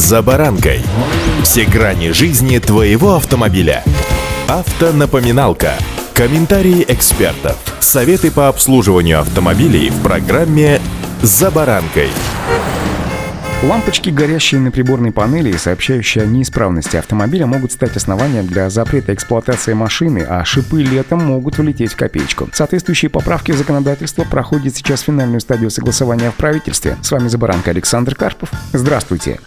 «За баранкой». Все грани жизни твоего автомобиля. Автонапоминалка. Комментарии экспертов. Советы по обслуживанию автомобилей в программе «За баранкой». Лампочки, горящие на приборной панели и сообщающие о неисправности автомобиля, могут стать основанием для запрета эксплуатации машины, а шипы летом могут улететь в копеечку. Соответствующие поправки в законодательство проходят сейчас финальную стадию согласования в правительстве. С вами Забаранка Александр Карпов. Здравствуйте.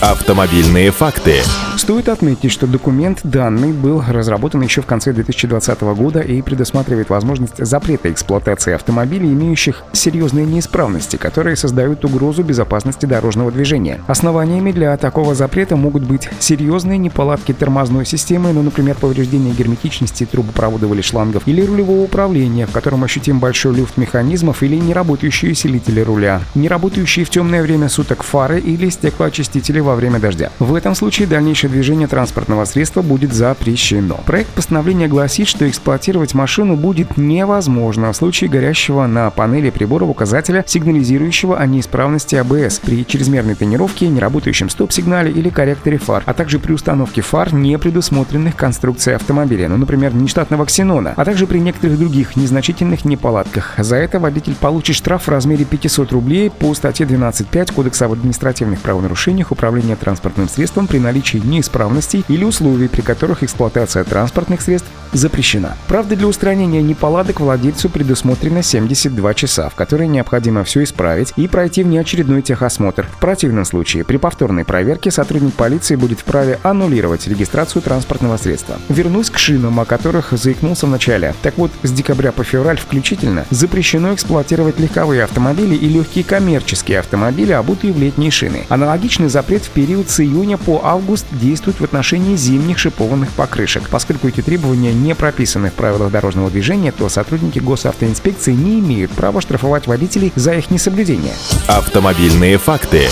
Автомобильные факты. Стоит отметить, что документ данный был разработан еще в конце 2020 года и предусматривает возможность запрета эксплуатации автомобилей, имеющих серьезные неисправности, которые создают угрозу безопасности дорожного движения. Основаниями для такого запрета могут быть серьезные неполадки тормозной системы, ну, например, повреждение герметичности трубопроводов или шлангов, или рулевого управления, в котором ощутим большой люфт механизмов, или неработающие усилители руля, неработающие в темное время суток фары или стеклоочистители во время дождя. В этом случае дальнейшее движение транспортного средства будет запрещено. Проект постановления гласит, что эксплуатировать машину будет невозможно в случае горящего на панели прибора указателя, сигнализирующего о неисправности АБС при чрезмерной тренировке, неработающем стоп-сигнале или корректоре фар, а также при установке фар, не предусмотренных конструкцией автомобиля, ну, например, нештатного ксенона, а также при некоторых других незначительных неполадках. За это водитель получит штраф в размере 500 рублей по статье 12.5 Кодекса об административных правонарушениях управления управления транспортным средством при наличии неисправностей или условий, при которых эксплуатация транспортных средств запрещена. Правда, для устранения неполадок владельцу предусмотрено 72 часа, в которые необходимо все исправить и пройти внеочередной техосмотр. В противном случае, при повторной проверке сотрудник полиции будет вправе аннулировать регистрацию транспортного средства. Вернусь к шинам, о которых заикнулся в начале. Так вот, с декабря по февраль включительно запрещено эксплуатировать легковые автомобили и легкие коммерческие автомобили, обутые в летние шины. Аналогичный запрет в период с июня по август действует в отношении зимних шипованных покрышек. Поскольку эти требования не прописаны в правилах дорожного движения, то сотрудники госавтоинспекции не имеют права штрафовать водителей за их несоблюдение. Автомобильные факты.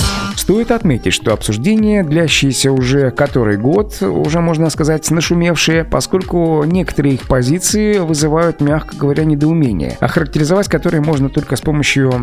Стоит отметить, что обсуждение, длящееся уже который год, уже, можно сказать, нашумевшие, поскольку некоторые их позиции вызывают, мягко говоря, недоумение, охарактеризовать которые можно только с помощью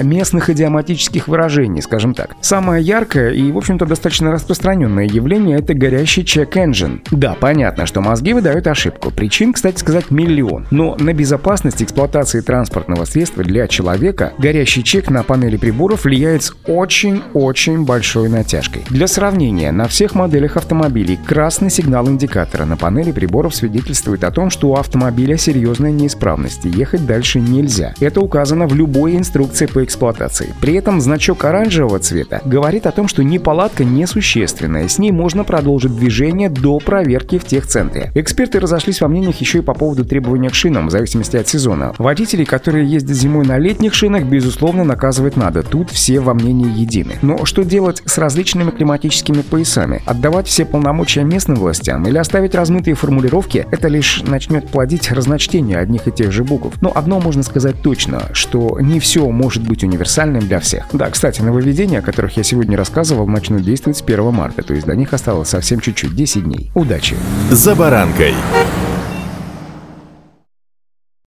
местных идиоматических выражений, скажем так. Самое яркое и, в общем-то, достаточно распространенное явление — это горящий check-engine. Да, понятно, что мозги выдают ошибку. Причин, кстати сказать, миллион. Но на безопасность эксплуатации транспортного средства для человека горящий чек на панели приборов влияет очень-очень очень большой натяжкой. Для сравнения, на всех моделях автомобилей красный сигнал индикатора на панели приборов свидетельствует о том, что у автомобиля серьезная неисправность и ехать дальше нельзя. Это указано в любой инструкции по эксплуатации. При этом значок оранжевого цвета говорит о том, что неполадка несущественная, с ней можно продолжить движение до проверки в техцентре. Эксперты разошлись во мнениях еще и по поводу требования к шинам, в зависимости от сезона. Водителей, которые ездят зимой на летних шинах, безусловно, наказывать надо. Тут все во мнении едины. Что делать с различными климатическими поясами? Отдавать все полномочия местным властям или оставить размытые формулировки? Это лишь начнет плодить разночтение одних и тех же букв. Но одно можно сказать точно, что не все может быть универсальным для всех. Да, кстати, нововведения, о которых я сегодня рассказывал, начнут действовать с 1 марта, то есть до них осталось совсем чуть-чуть, 10 дней. Удачи! За баранкой!